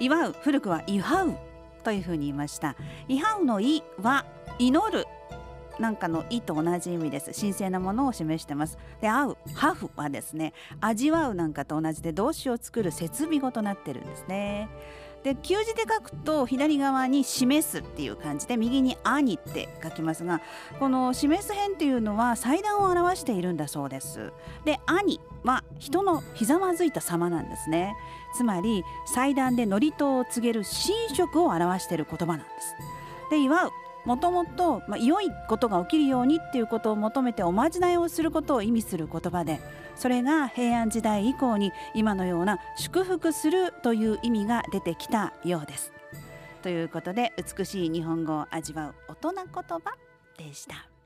祝う古くは祝うというふうに言いました。祝うの意は祈るなんかの意と同じ意味です。神聖なものを示してます。で合うハフはですね。味わうなんかと同じで動詞を作る設備語となってるんですね。で旧字で書くと左側に示すっていう感じで右に兄って書きますがこの示す辺っていうのは祭壇を表しているんだそうです。で兄は人のひざまずいた様なんですね。つまり祭壇で祝詞を告げる神職を表している言葉なんです。で祝う。もともと、ま、良いことが起きるようにっていうことを求めておまじないをすることを意味する言葉でそれが平安時代以降に今のような祝福するという意味が出てきたようです。ということで美しい日本語を味わう大人言葉でした。